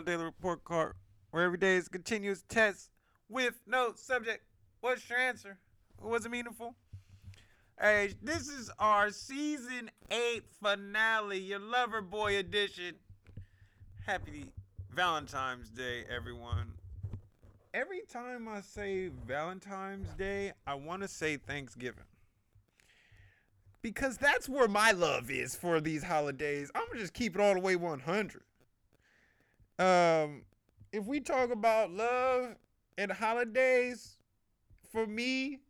my daily report card, where every day is continuous test with no subject. What's your answer? Was it meaningful? Hey, this is our season eight finale, your lover boy edition. Happy Valentine's Day, everyone. Every time I say Valentine's Day, I want to say Thanksgiving. Because that's where my love is for these holidays. I'm gonna just keep it all the way 100. Um, if we talk about love and holidays, for me,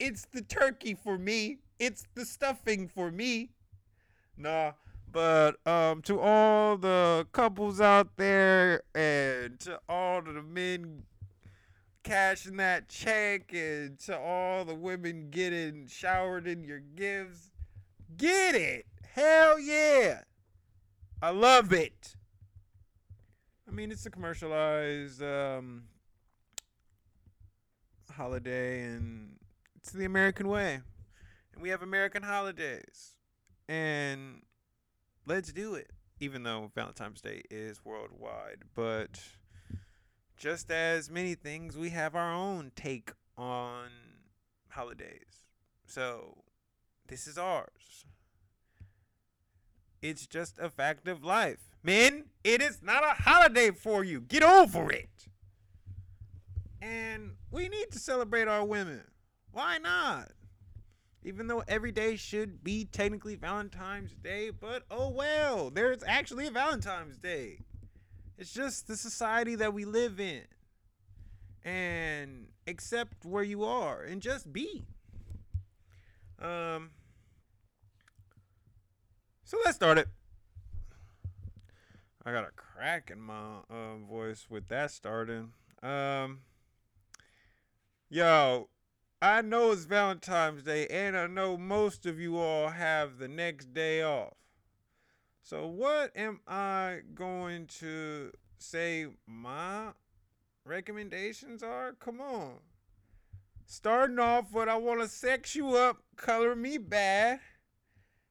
it's the turkey for me. It's the stuffing for me. Nah, but um, to all the couples out there and to all the men cashing that check and to all the women getting showered in your gifts, get it. Hell yeah. I love it. I mean, it's a commercialized um, holiday, and it's the American way. And we have American holidays. And let's do it. Even though Valentine's Day is worldwide. But just as many things, we have our own take on holidays. So this is ours. It's just a fact of life. Men, it is not a holiday for you. Get over it. And we need to celebrate our women. Why not? Even though every day should be technically Valentine's Day, but oh well, there's actually a Valentine's Day. It's just the society that we live in. And accept where you are and just be. Um so let's start it. I got a crack in my uh, voice with that starting. Um, yo, I know it's Valentine's Day, and I know most of you all have the next day off. So, what am I going to say my recommendations are? Come on. Starting off what I want to sex you up, Color Me Badd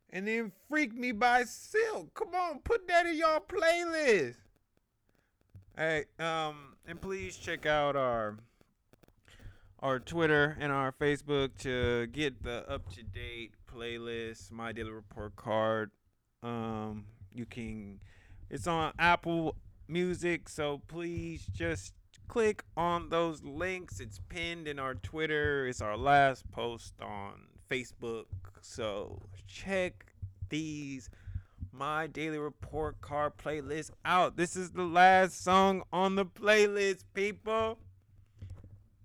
and then Freak Me by Silk. Come on, put that in your playlist. Hey, um, and please check out our our Twitter and our Facebook to get the up to date playlist, my daily report card. Um, you can it's on Apple Music, so please just click on those links. It's pinned in our Twitter. It's our last post on Facebook. So check these my daily report card playlist out. This is the last song on the playlist, people.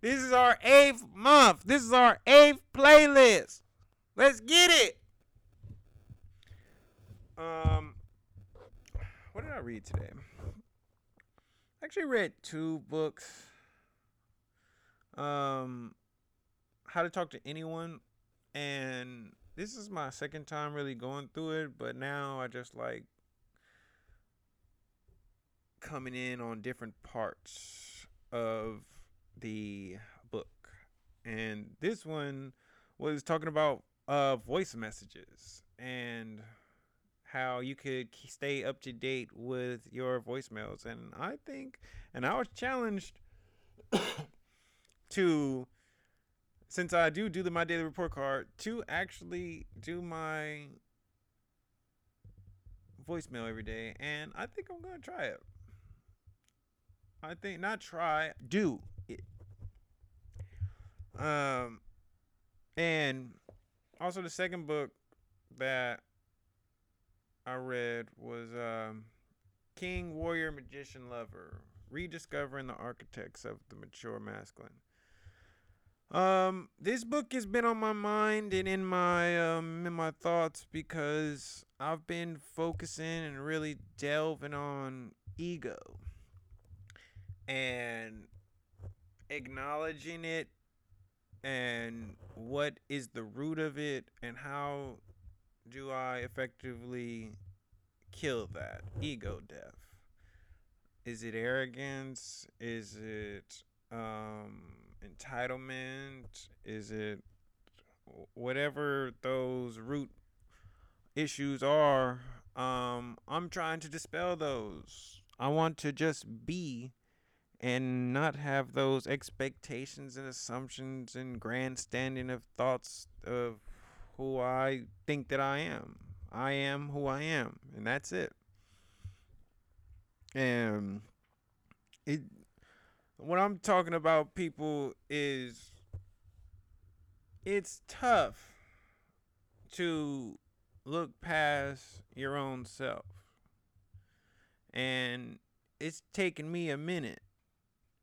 This is our eighth month. This is our eighth playlist. Let's get it. Um, what did I read today? I actually read two books. Um, How to Talk to Anyone and this is my second time really going through it, but now I just like coming in on different parts of the book. And this one was talking about uh voice messages and how you could stay up to date with your voicemails and I think and I was challenged to since I do do the my daily report card to actually do my voicemail every day, and I think I'm gonna try it. I think not try, do it. Um, and also the second book that I read was um, King, Warrior, Magician, Lover: Rediscovering the Architects of the Mature Masculine. Um, this book has been on my mind and in my um in my thoughts because I've been focusing and really delving on ego and acknowledging it and what is the root of it and how do I effectively kill that ego death? Is it arrogance? Is it um entitlement? Is it whatever those root issues are? Um, I'm trying to dispel those. I want to just be and not have those expectations and assumptions and grandstanding of thoughts of who I think that I am. I am who I am, and that's it. And it what I'm talking about people is it's tough to look past your own self. And it's taken me a minute.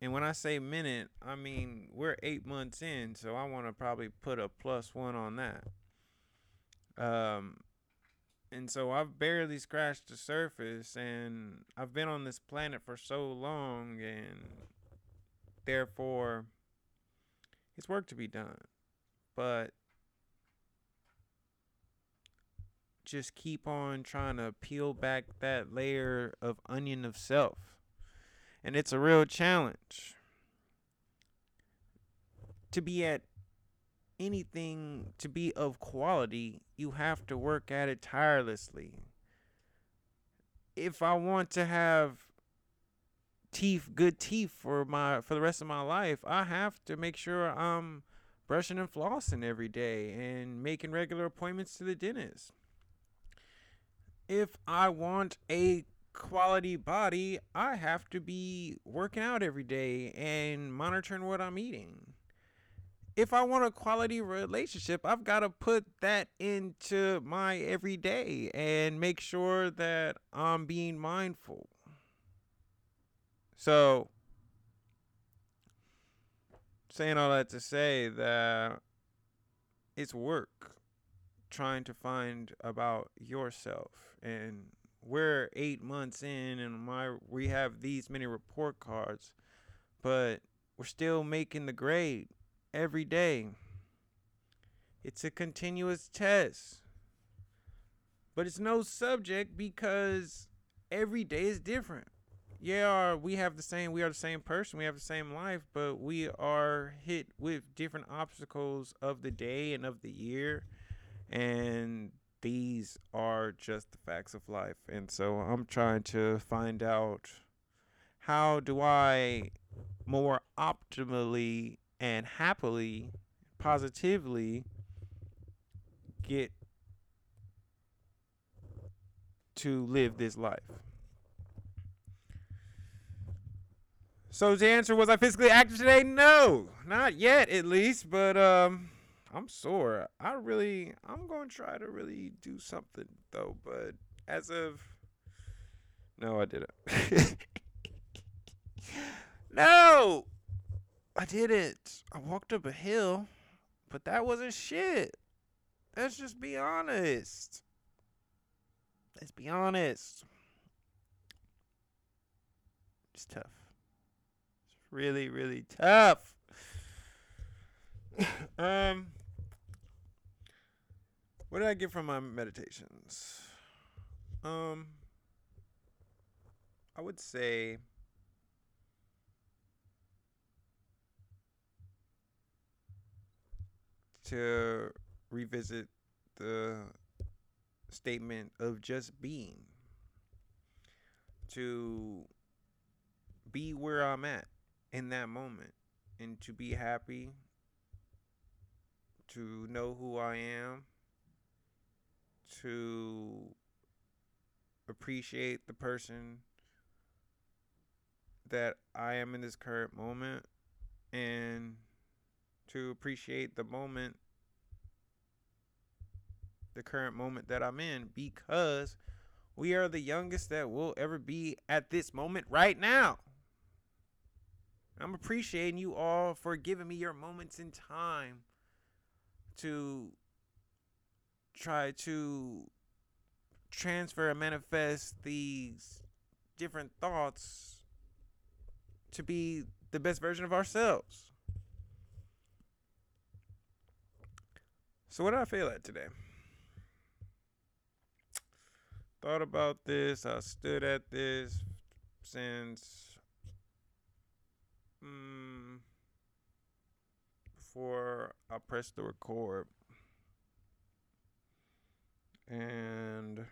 And when I say minute, I mean we're eight months in, so I want to probably put a plus one on that. Um, and so I've barely scratched the surface, and I've been on this planet for so long, and therefore, it's work to be done. But just keep on trying to peel back that layer of onion of self. And it's a real challenge to be at anything to be of quality, you have to work at it tirelessly. If I want to have teeth, good teeth for my for the rest of my life, I have to make sure I'm brushing and flossing every day and making regular appointments to the dentist if I want a quality body, I have to be working out every day and monitoring what I'm eating. If I want a quality relationship, I've got to put that into my everyday and make sure that I'm being mindful. So, saying all that to say that it's work trying to find about yourself and we're eight months in and my we have these many report cards but we're still making the grade every day. It's a continuous test. But it's no subject because every day is different yeah we have the same we are the same person we have the same life but we are hit with different obstacles of the day and of the year and these are just the facts of life. And so I'm trying to find out how do I more optimally and happily, positively get to live this life. So the answer was I physically active today? No, not yet at least, but um I'm sore. I really, I'm going to try to really do something though, but as of, no, I didn't. no, I didn't. I walked up a hill, but that wasn't shit. Let's just be honest. Let's be honest. It's tough. Really, really tough. um what did I get from my meditations? Um, I would say to revisit the statement of just being, to be where I'm at in that moment, and to be happy, to know who I am to appreciate the person that I am in this current moment and to appreciate the moment the current moment that I'm in because we are the youngest that will ever be at this moment right now. I'm appreciating you all for giving me your moments in time to try to transfer and manifest these different thoughts to be the best version of ourselves. So, what did I feel at today? Thought about this. I stood at this since um, before I press the record. And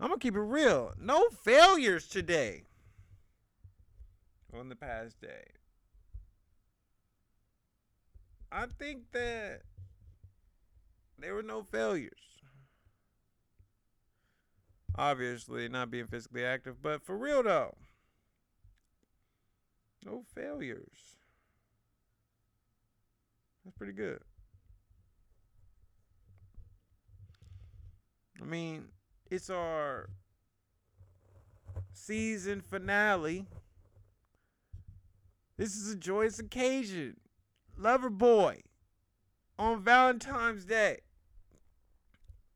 I'm gonna keep it real. No failures today. On the past day. I think that there were no failures. Obviously, not being physically active, but for real though, no failures. That's pretty good. I mean, it's our season finale. This is a joyous occasion. Lover boy on Valentine's Day.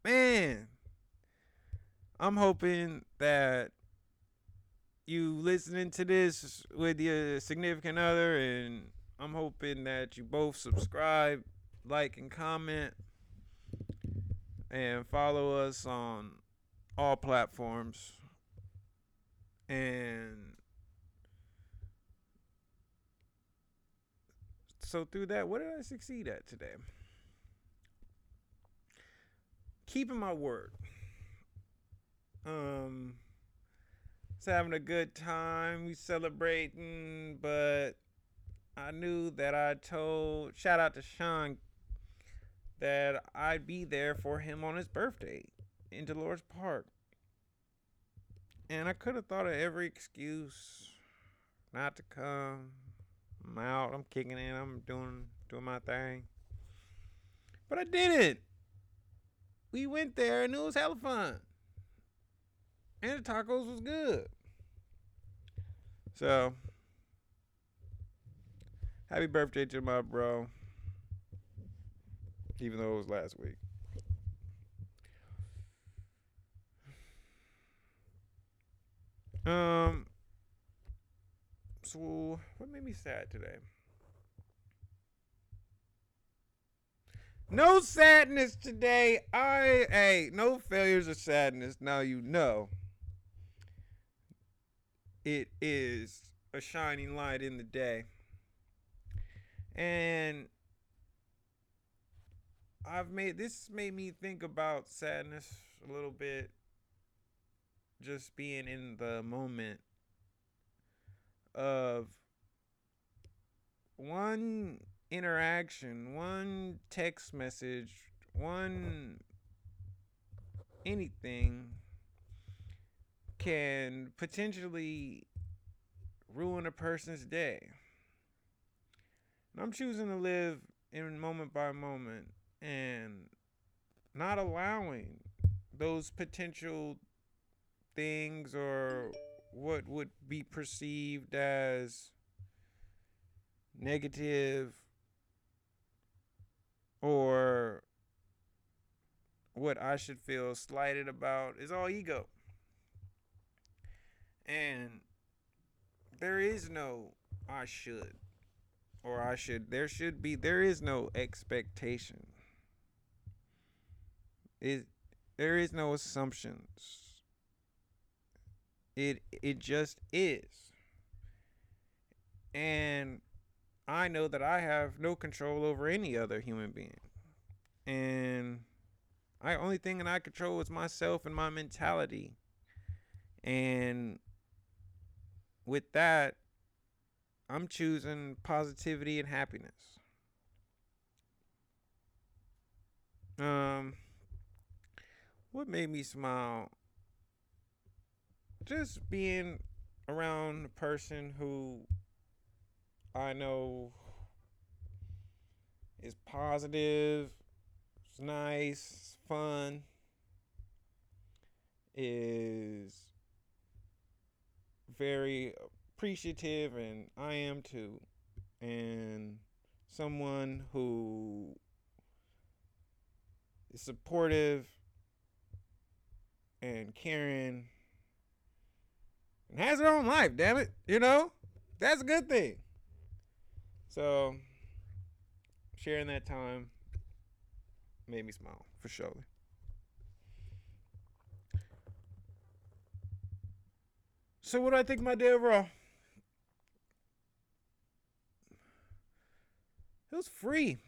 Man, I'm hoping that you listening to this with your significant other and I'm hoping that you both subscribe, like and comment and follow us on all platforms. And so through that, what did I succeed at today? Keeping my word. Um having a good time. We celebrating, but I knew that I told shout out to Sean that I'd be there for him on his birthday in Dolores Park. And I could have thought of every excuse not to come. I'm out, I'm kicking in, I'm doing doing my thing. But I didn't. We went there and it was hella fun. And the tacos was good. So happy birthday to my bro even though it was last week. Um. So, what made me sad today? No sadness today. I hey, no failures of sadness. Now you know. It is a shining light in the day. And I've made this made me think about sadness a little bit. Just being in the moment of one interaction, one text message, one anything can potentially ruin a person's day. And I'm choosing to live in moment by moment and not allowing those potential things or what would be perceived as negative or what I should feel slighted about is all ego. And there is no I should or I should there should be there is no expectation it there is no assumptions. It it just is. And I know that I have no control over any other human being. And I only thing that I control is myself and my mentality. And with that, I'm choosing positivity and happiness. Um what made me smile? Just being around a person who I know is positive, is nice, fun, is very appreciative, and I am too. And someone who is supportive and caring and has her own life, damn it. You know? That's a good thing. So sharing that time made me smile for sure. So what do I think my day overall? It was free.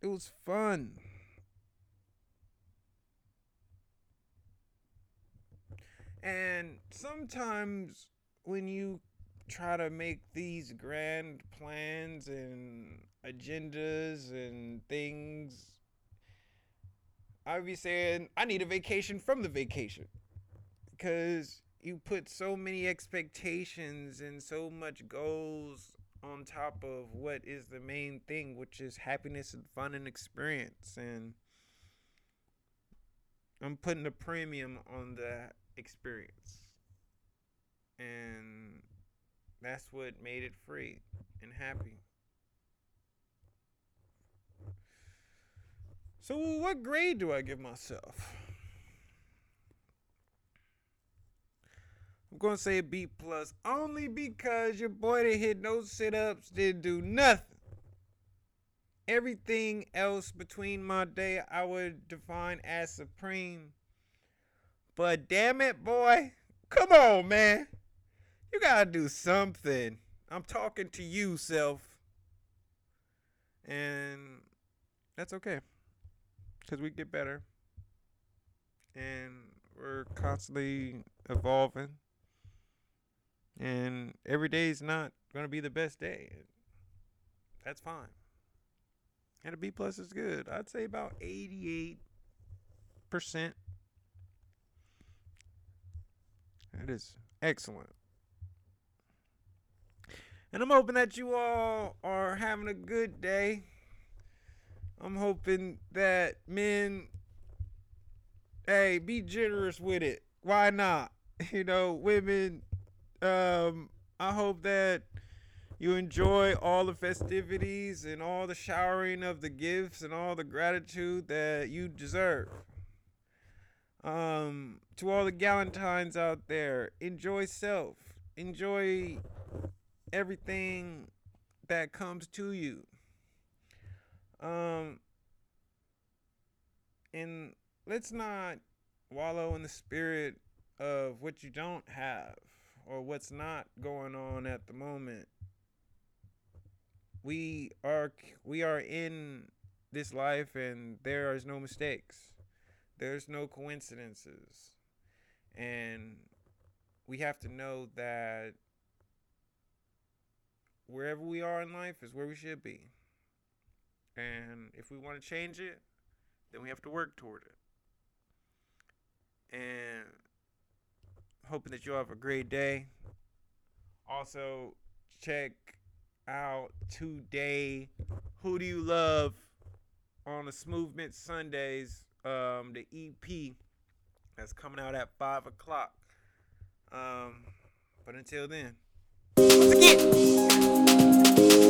It was fun. And sometimes when you try to make these grand plans and agendas and things, I'd be saying, I need a vacation from the vacation. Because you put so many expectations and so much goals on top of what is the main thing, which is happiness and fun and experience. And I'm putting a premium on that experience. And that's what made it free and happy. So, what grade do I give myself? I'm gonna say a B plus only because your boy didn't hit no sit ups, didn't do nothing. Everything else between my day I would define as supreme. But damn it, boy. Come on, man. You gotta do something. I'm talking to you, self. And that's okay. Because we get better. And we're constantly evolving. And every day is not going to be the best day. That's fine. And a B plus is good. I'd say about 88%. That is excellent. And I'm hoping that you all are having a good day. I'm hoping that men, hey, be generous with it. Why not? You know, women, um, I hope that you enjoy all the festivities and all the showering of the gifts and all the gratitude that you deserve. Um, to all the galentines out there, enjoy self. Enjoy everything that comes to you. Um, and let's not wallow in the spirit of what you don't have or what's not going on at the moment. We are we are in this life and there is no mistakes. There's no coincidences. And we have to know that wherever we are in life is where we should be. And if we want to change it, then we have to work toward it. And hoping that you have a great day. Also, check out today Who Do You Love on the Smoothment Sundays, um, the EP that's coming out at 5 o'clock. Um, but until then, once again.